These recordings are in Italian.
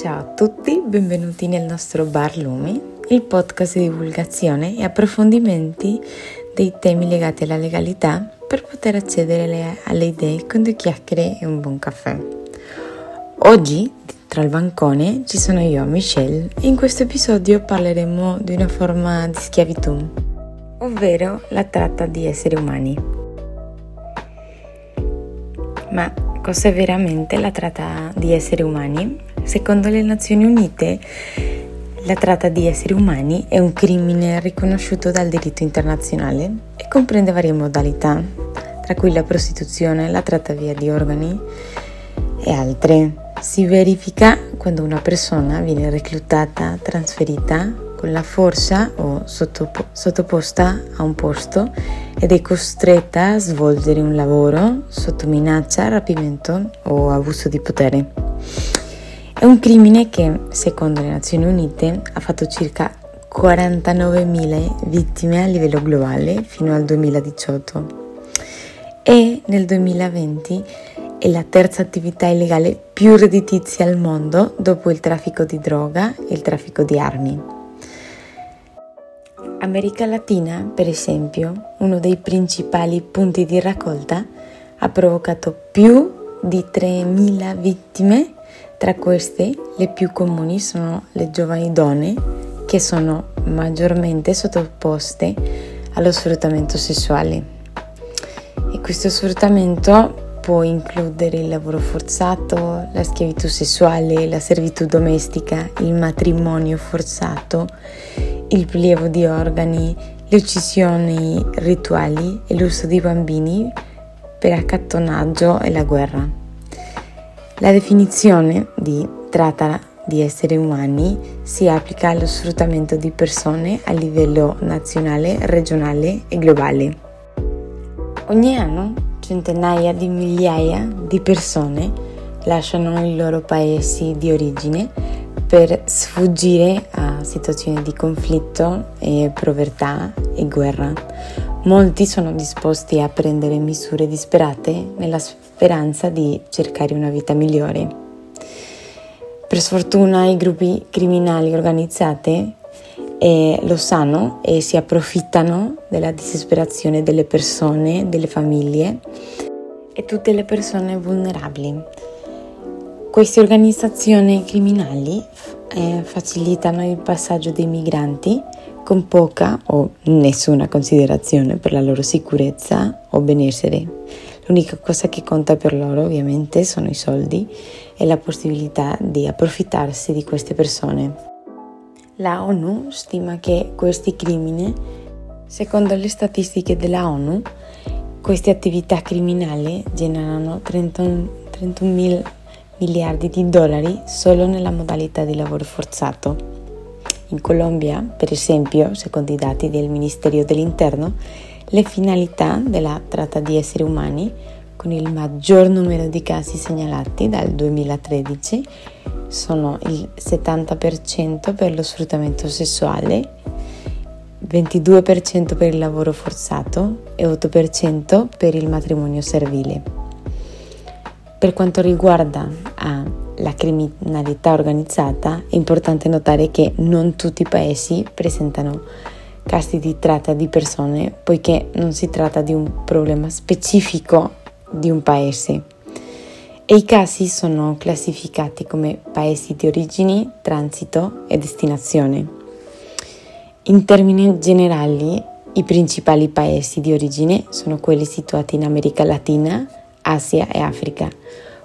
Ciao a tutti, benvenuti nel nostro Bar Lumi, il podcast di divulgazione e approfondimenti dei temi legati alla legalità per poter accedere alle idee con due chiacchiere e un buon caffè. Oggi, tra il bancone, ci sono io, Michelle, e in questo episodio parleremo di una forma di schiavitù, ovvero la tratta di esseri umani. Ma cos'è veramente la tratta di esseri umani? Secondo le Nazioni Unite, la tratta di esseri umani è un crimine riconosciuto dal diritto internazionale e comprende varie modalità, tra cui la prostituzione, la tratta via di organi e altre. Si verifica quando una persona viene reclutata, trasferita con la forza o sottoposta a un posto ed è costretta a svolgere un lavoro sotto minaccia, rapimento o abuso di potere. È un crimine che, secondo le Nazioni Unite, ha fatto circa 49.000 vittime a livello globale fino al 2018 e nel 2020 è la terza attività illegale più redditizia al mondo dopo il traffico di droga e il traffico di armi. America Latina, per esempio, uno dei principali punti di raccolta, ha provocato più di 3.000 vittime, tra queste le più comuni sono le giovani donne che sono maggiormente sottoposte allo sfruttamento sessuale. E questo sfruttamento può includere il lavoro forzato, la schiavitù sessuale, la servitù domestica, il matrimonio forzato il prelievo di organi, le uccisioni rituali e l'uso di bambini per accattonaggio e la guerra. La definizione di tratta di esseri umani si applica allo sfruttamento di persone a livello nazionale, regionale e globale. Ogni anno centinaia di migliaia di persone lasciano i loro paesi di origine per sfuggire a situazioni di conflitto e povertà e guerra. Molti sono disposti a prendere misure disperate nella speranza di cercare una vita migliore. Per sfortuna i gruppi criminali organizzati eh, lo sanno e si approfittano della disperazione delle persone, delle famiglie e tutte le persone vulnerabili queste organizzazioni criminali eh, facilitano il passaggio dei migranti con poca o nessuna considerazione per la loro sicurezza o benessere. L'unica cosa che conta per loro ovviamente sono i soldi e la possibilità di approfittarsi di queste persone. La ONU stima che questi crimini, secondo le statistiche della ONU, queste attività criminali generano 31, 31 miliardi di dollari solo nella modalità di lavoro forzato. In Colombia, per esempio, secondo i dati del Ministero dell'Interno, le finalità della tratta di esseri umani, con il maggior numero di casi segnalati dal 2013, sono il 70% per lo sfruttamento sessuale, 22% per il lavoro forzato e 8% per il matrimonio servile. Per quanto riguarda ah, la criminalità organizzata, è importante notare che non tutti i paesi presentano casi di tratta di persone, poiché non si tratta di un problema specifico di un paese. E i casi sono classificati come paesi di origine, transito e destinazione. In termini generali, i principali paesi di origine sono quelli situati in America Latina, Asia e Africa.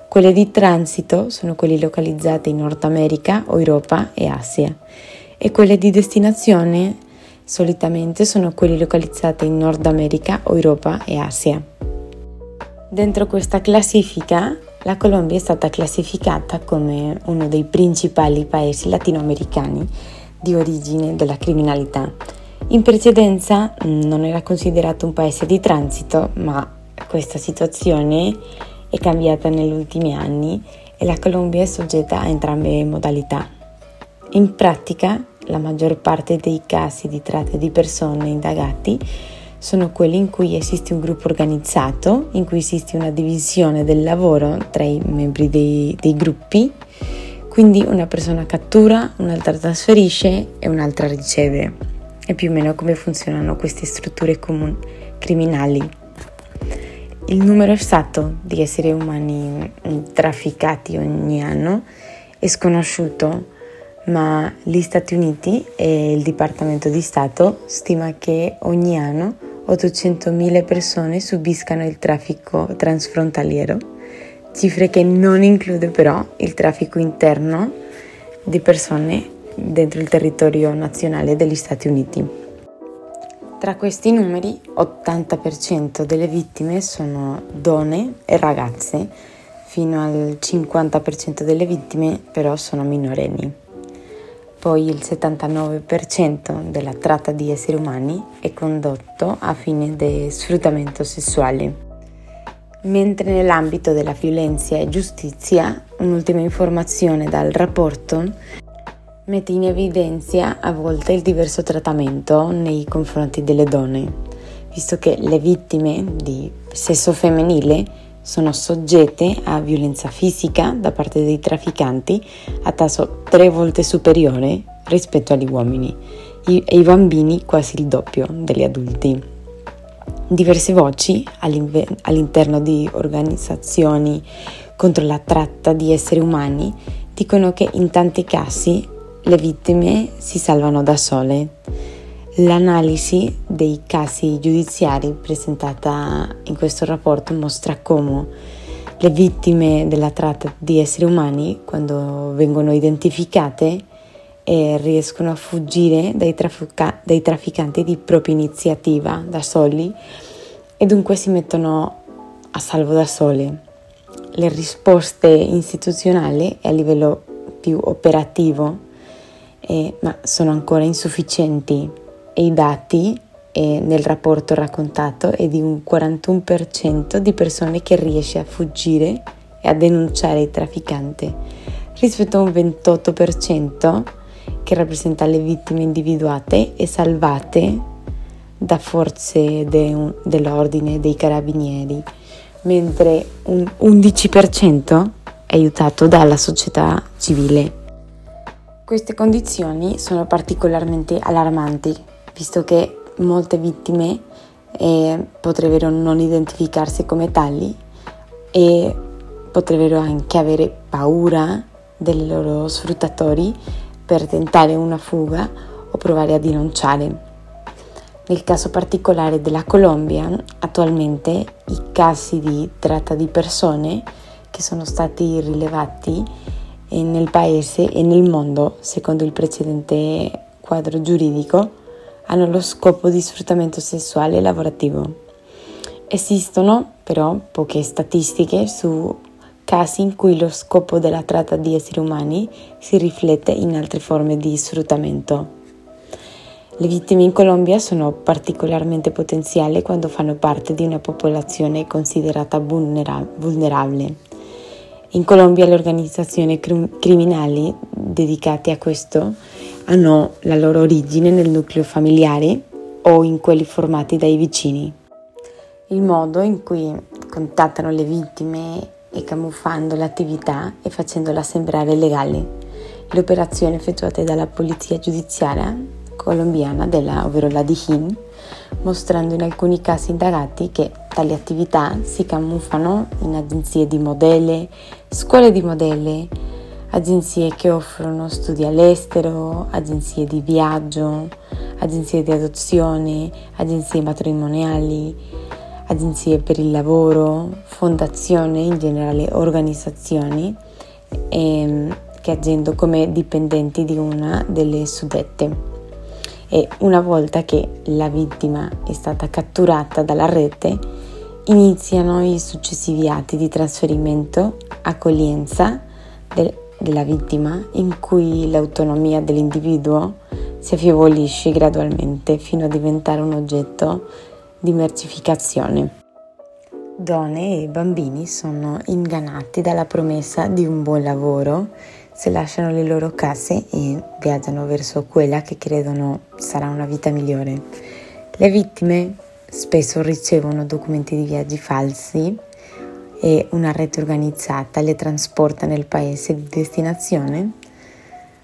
Quelle di transito sono quelli localizzati in Nord America, Europa e Asia e quelle di destinazione solitamente sono quelli localizzati in Nord America, Europa e Asia. Dentro questa classifica la Colombia è stata classificata come uno dei principali paesi latinoamericani di origine della criminalità. In precedenza non era considerato un paese di transito, ma questa situazione è cambiata negli ultimi anni e la Colombia è soggetta a entrambe le modalità. In pratica, la maggior parte dei casi di tratta di persone indagati sono quelli in cui esiste un gruppo organizzato, in cui esiste una divisione del lavoro tra i membri dei, dei gruppi, Quindi una persona cattura, un'altra trasferisce e un'altra riceve. È più o meno come funzionano queste strutture comuni, criminali. Il numero esatto di esseri umani trafficati ogni anno è sconosciuto, ma gli Stati Uniti e il Dipartimento di Stato stima che ogni anno 800.000 persone subiscano il traffico transfrontaliero, cifre che non include però il traffico interno di persone dentro il territorio nazionale degli Stati Uniti. Tra questi numeri, 80% delle vittime sono donne e ragazze, fino al 50% delle vittime però sono minorenni. Poi il 79% della tratta di esseri umani è condotto a fine di sfruttamento sessuale. Mentre nell'ambito della violenza e giustizia, un'ultima informazione dal rapporto mette in evidenza a volte il diverso trattamento nei confronti delle donne, visto che le vittime di sesso femminile sono soggette a violenza fisica da parte dei trafficanti a tasso tre volte superiore rispetto agli uomini e ai bambini quasi il doppio degli adulti. Diverse voci all'interno di organizzazioni contro la tratta di esseri umani dicono che in tanti casi le vittime si salvano da sole. L'analisi dei casi giudiziari presentata in questo rapporto mostra come le vittime della tratta di esseri umani, quando vengono identificate, eh, riescono a fuggire dai, trafica- dai trafficanti di propria iniziativa, da soli, e dunque si mettono a salvo da sole. Le risposte istituzionali a livello più operativo eh, ma sono ancora insufficienti e i dati eh, nel rapporto raccontato è di un 41% di persone che riesce a fuggire e a denunciare il trafficante rispetto a un 28% che rappresenta le vittime individuate e salvate da forze de, dell'ordine dei carabinieri, mentre un 11% è aiutato dalla società civile. Queste condizioni sono particolarmente allarmanti, visto che molte vittime eh, potrebbero non identificarsi come tali e potrebbero anche avere paura dei loro sfruttatori per tentare una fuga o provare a denunciare. Nel caso particolare della Colombia, attualmente i casi di tratta di persone che sono stati rilevati nel paese e nel mondo, secondo il precedente quadro giuridico, hanno lo scopo di sfruttamento sessuale e lavorativo. Esistono però poche statistiche su casi in cui lo scopo della tratta di esseri umani si riflette in altre forme di sfruttamento. Le vittime in Colombia sono particolarmente potenziali quando fanno parte di una popolazione considerata vulnerabile in Colombia le organizzazioni criminali dedicate a questo hanno la loro origine nel nucleo familiare o in quelli formati dai vicini. Il modo in cui contattano le vittime è camuffando l'attività e facendola sembrare legale. Le operazioni effettuate dalla polizia giudiziaria colombiana, della, ovvero la DIHIN, mostrando in alcuni casi indagati che tali attività si camuffano in agenzie di modelle, scuole di modelle, agenzie che offrono studi all'estero, agenzie di viaggio, agenzie di adozione, agenzie matrimoniali, agenzie per il lavoro, fondazioni, in generale organizzazioni ehm, che agendo come dipendenti di una delle suddette. E una volta che la vittima è stata catturata dalla rete iniziano i successivi atti di trasferimento, accoglienza del, della vittima in cui l'autonomia dell'individuo si affievolisce gradualmente fino a diventare un oggetto di mercificazione. Donne e bambini sono ingannati dalla promessa di un buon lavoro se lasciano le loro case e viaggiano verso quella che credono sarà una vita migliore. Le vittime spesso ricevono documenti di viaggi falsi e una rete organizzata le trasporta nel paese di destinazione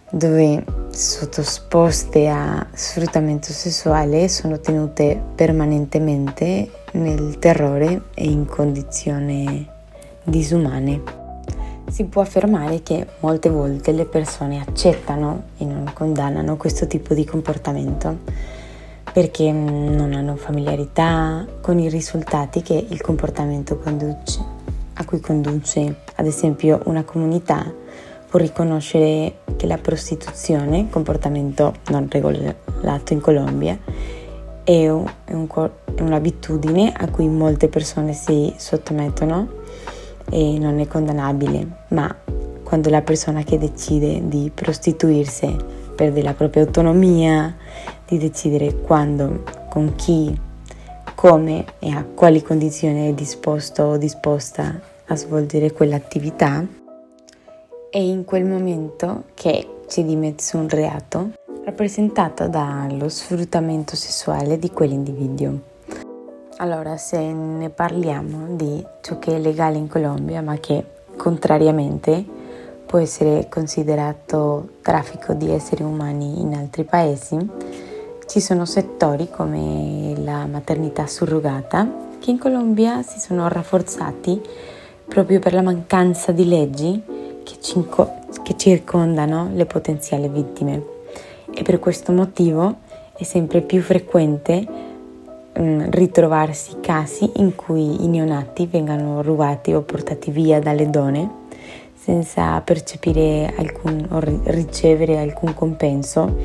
dove sottoposte a sfruttamento sessuale sono tenute permanentemente nel terrore e in condizioni disumane. Si può affermare che molte volte le persone accettano e non condannano questo tipo di comportamento perché non hanno familiarità con i risultati che il comportamento conduce, a cui conduce ad esempio una comunità può riconoscere che la prostituzione, comportamento non regolato in Colombia, è, un, è, un, è un'abitudine a cui molte persone si sottomettono e non è condannabile, ma quando la persona che decide di prostituirsi perde la propria autonomia, di decidere quando, con chi, come e a quali condizioni è disposto o disposta a svolgere quell'attività, è in quel momento che c'è di mezzo un reato rappresentato dallo sfruttamento sessuale di quell'individuo. Allora, se ne parliamo di ciò che è legale in Colombia, ma che contrariamente può essere considerato traffico di esseri umani in altri paesi, ci sono settori come la maternità surrogata che in Colombia si sono rafforzati proprio per la mancanza di leggi che, cinco, che circondano le potenziali vittime e per questo motivo è sempre più frequente um, ritrovarsi casi in cui i neonati vengano rubati o portati via dalle donne senza percepire alcun, o ricevere alcun compenso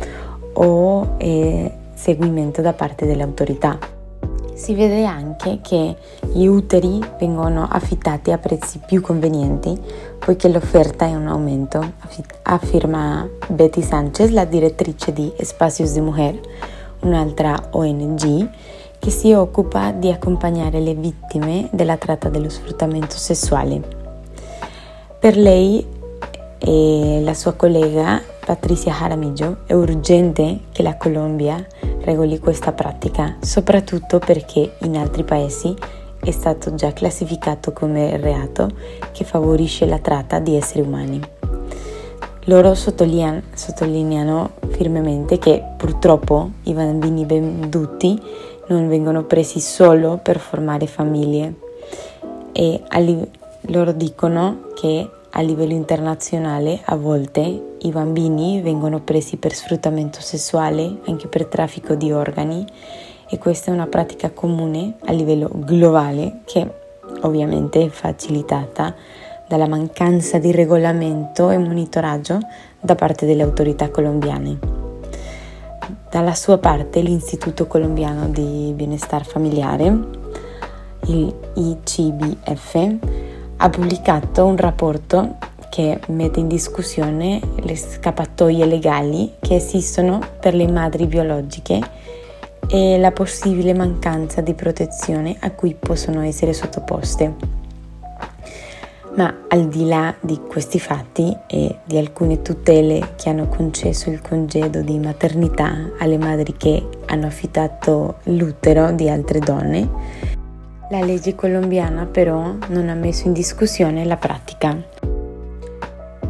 o eh, seguimento da parte delle autorità. Si vede anche che gli uteri vengono affittati a prezzi più convenienti poiché l'offerta è un aumento, afferma Betty Sanchez, la direttrice di Espacios de Mujer, un'altra ONG che si occupa di accompagnare le vittime della tratta dello sfruttamento sessuale. Per lei e la sua collega Patricia Jaramillo è urgente che la Colombia regoli questa pratica, soprattutto perché in altri paesi è stato già classificato come reato che favorisce la tratta di esseri umani. Loro sottolineano, sottolineano firmemente che purtroppo i bambini venduti non vengono presi solo per formare famiglie e loro dicono che a livello internazionale a volte i bambini vengono presi per sfruttamento sessuale, anche per traffico di organi e questa è una pratica comune a livello globale che ovviamente è facilitata dalla mancanza di regolamento e monitoraggio da parte delle autorità colombiane. Dalla sua parte l'Istituto Colombiano di Bienestar Familiare, il ICBF, ha pubblicato un rapporto che mette in discussione le scappatoie legali che esistono per le madri biologiche e la possibile mancanza di protezione a cui possono essere sottoposte. Ma al di là di questi fatti e di alcune tutele che hanno concesso il congedo di maternità alle madri che hanno affittato l'utero di altre donne, la legge colombiana però non ha messo in discussione la pratica.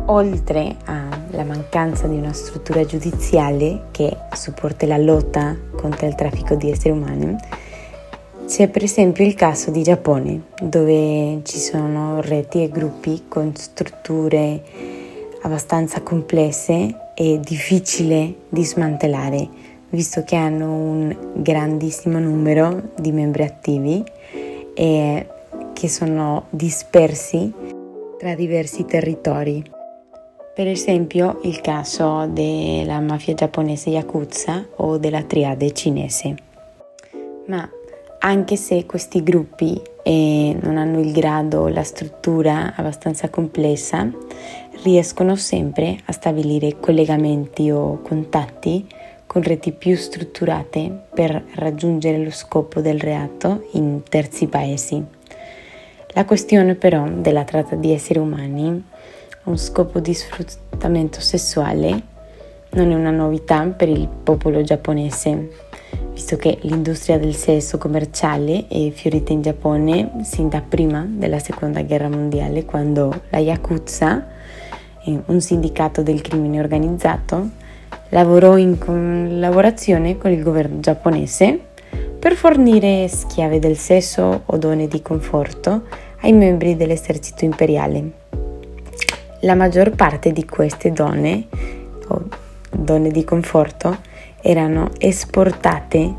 Oltre alla mancanza di una struttura giudiziale che supporti la lotta contro il traffico di esseri umani, c'è per esempio il caso di Giappone, dove ci sono reti e gruppi con strutture abbastanza complesse e difficili di smantellare, visto che hanno un grandissimo numero di membri attivi e che sono dispersi tra diversi territori. Per esempio il caso della mafia giapponese Yakuza o della triade cinese. Ma anche se questi gruppi eh, non hanno il grado la struttura abbastanza complessa, riescono sempre a stabilire collegamenti o contatti con reti più strutturate per raggiungere lo scopo del reato in terzi paesi. La questione però della tratta di esseri umani, un scopo di sfruttamento sessuale, non è una novità per il popolo giapponese. visto che l'industria del sesso commerciale è fiorita in Giappone sin da prima della seconda guerra mondiale, quando la Yakuza, un sindacato del crimine organizzato, lavorò in collaborazione con il governo giapponese per fornire schiave del sesso o donne di conforto ai membri dell'esercito imperiale. La maggior parte di queste donne, o donne di conforto, erano esportate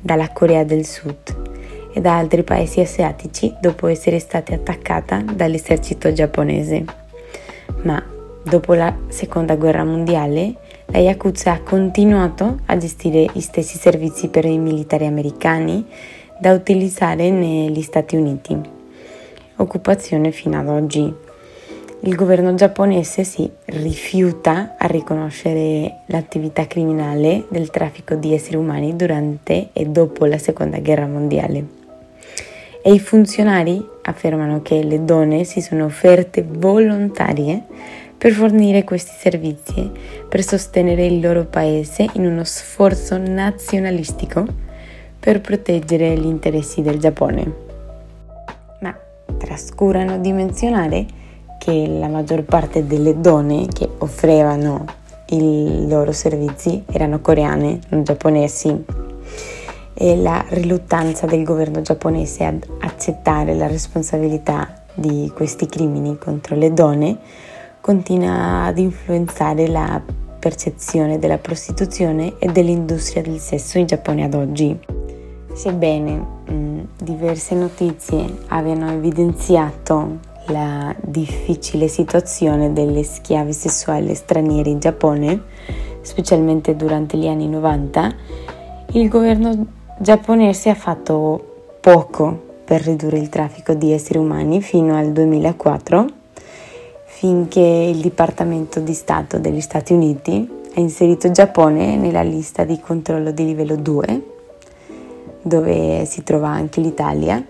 dalla Corea del Sud e da altri paesi asiatici dopo essere state attaccate dall'esercito giapponese. Ma dopo la seconda guerra mondiale, la Yakuza ha continuato a gestire gli stessi servizi per i militari americani da utilizzare negli Stati Uniti. Occupazione fino ad oggi. Il governo giapponese si rifiuta a riconoscere l'attività criminale del traffico di esseri umani durante e dopo la seconda guerra mondiale. E i funzionari affermano che le donne si sono offerte volontarie per fornire questi servizi, per sostenere il loro paese in uno sforzo nazionalistico per proteggere gli interessi del Giappone. Ma trascurano di menzionare che la maggior parte delle donne che offrivano i loro servizi erano coreane, non giapponesi. E la riluttanza del governo giapponese ad accettare la responsabilità di questi crimini contro le donne continua ad influenzare la percezione della prostituzione e dell'industria del sesso in Giappone ad oggi. Sebbene mh, diverse notizie abbiano evidenziato la difficile situazione delle schiave sessuali straniere in Giappone, specialmente durante gli anni 90, il governo giapponese ha fatto poco per ridurre il traffico di esseri umani fino al 2004 finché il Dipartimento di Stato degli Stati Uniti ha inserito il Giappone nella lista di controllo di livello 2, dove si trova anche l'Italia,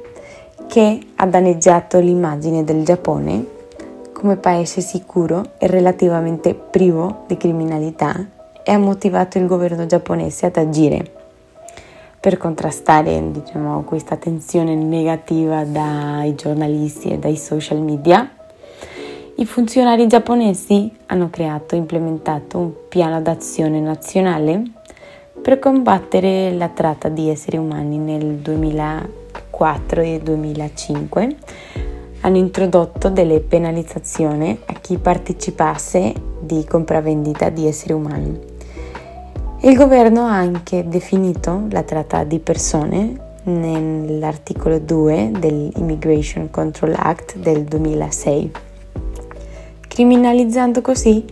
che ha danneggiato l'immagine del Giappone come paese sicuro e relativamente privo di criminalità e ha motivato il governo giapponese ad agire per contrastare diciamo, questa tensione negativa dai giornalisti e dai social media i funzionari giapponesi hanno creato e implementato un piano d'azione nazionale per combattere la tratta di esseri umani nel 2004 e 2005. Hanno introdotto delle penalizzazioni a chi partecipasse di compravendita di esseri umani. Il governo ha anche definito la tratta di persone nell'articolo 2 dell'Immigration Control Act del 2006 criminalizzando così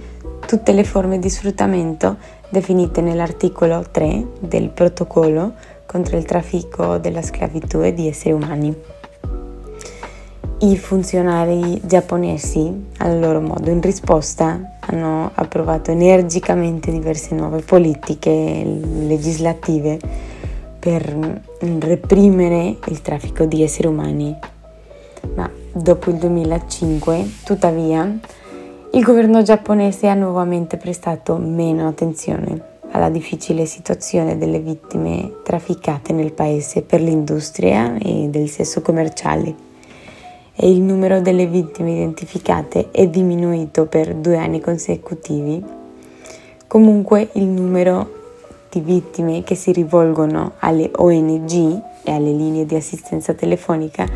tutte le forme di sfruttamento definite nell'articolo 3 del protocollo contro il traffico della schiavitù e di esseri umani. I funzionari giapponesi, al loro modo, in risposta, hanno approvato energicamente diverse nuove politiche legislative per reprimere il traffico di esseri umani. Ma dopo il 2005, tuttavia, il governo giapponese ha nuovamente prestato meno attenzione alla difficile situazione delle vittime trafficate nel paese per l'industria e del sesso commerciale e il numero delle vittime identificate è diminuito per due anni consecutivi. Comunque il numero di vittime che si rivolgono alle ONG e alle linee di assistenza telefonica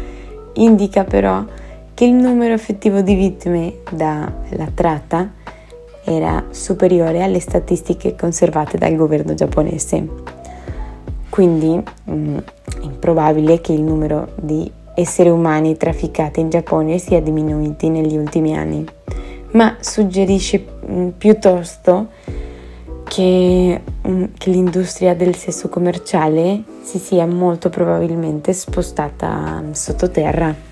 indica però che il numero effettivo di vittime dalla tratta era superiore alle statistiche conservate dal governo giapponese. Quindi mh, mm, è improbabile che il numero di esseri umani trafficati in Giappone sia diminuito negli ultimi anni, ma suggerisce mh, mm, piuttosto che, mh, mm, che l'industria del sesso commerciale si sia molto probabilmente spostata sottoterra.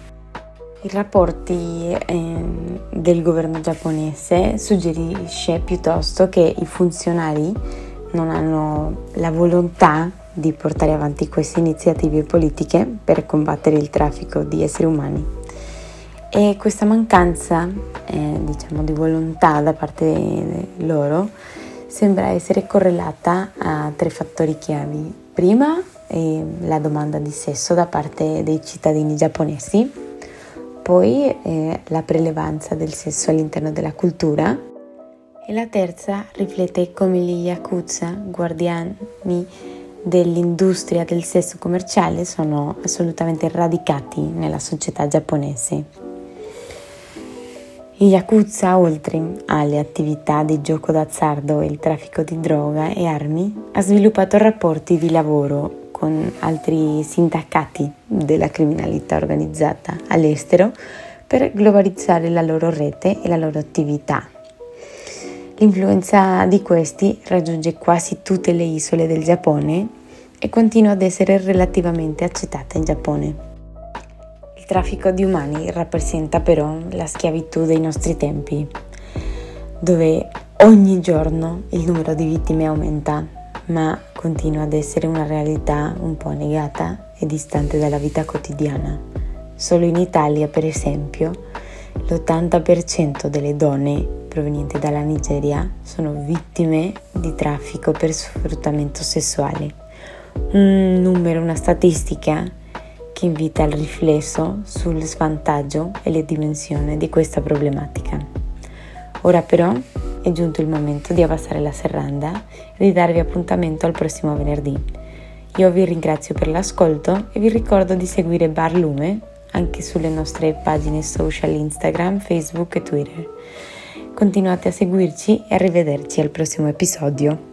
I rapporti eh, del governo giapponese suggerisce piuttosto che i funzionari non hanno la volontà di portare avanti queste iniziative politiche per combattere il traffico di esseri umani. E questa mancanza eh, diciamo, di volontà da parte loro sembra essere correlata a tre fattori chiavi prima è la domanda di sesso da parte dei cittadini giapponesi, poi eh, la prelevanza del sesso all'interno della cultura e la terza riflette come gli yakuza, guardiani dell'industria del sesso commerciale, sono assolutamente radicati nella società giapponese. I Yakuza, oltre alle attività di gioco d'azzardo e il traffico di droga e armi, ha sviluppato rapporti di lavoro con altri sindacati della criminalità organizzata all'estero per globalizzare la loro rete e la loro attività. L'influenza di questi raggiunge quasi tutte le isole del Giappone e continua ad essere relativamente accettata in Giappone traffico di umani rappresenta però la schiavitù dei nostri tempi, dove ogni giorno il numero di vittime aumenta, ma continua ad essere una realtà un po' negata e distante dalla vita quotidiana. Solo in Italia, per esempio, l'80% delle donne provenienti dalla Nigeria sono vittime di traffico per sfruttamento sessuale. Un numero, una statistica che invita al riflesso sul svantaggio e le dimensioni di questa problematica. Ora però è giunto il momento di abbassare la serranda e di darvi appuntamento al prossimo venerdì. Io vi ringrazio per l'ascolto e vi ricordo di seguire Bar Lume anche sulle nostre pagine social Instagram, Facebook e Twitter. Continuate a seguirci e arrivederci al prossimo episodio.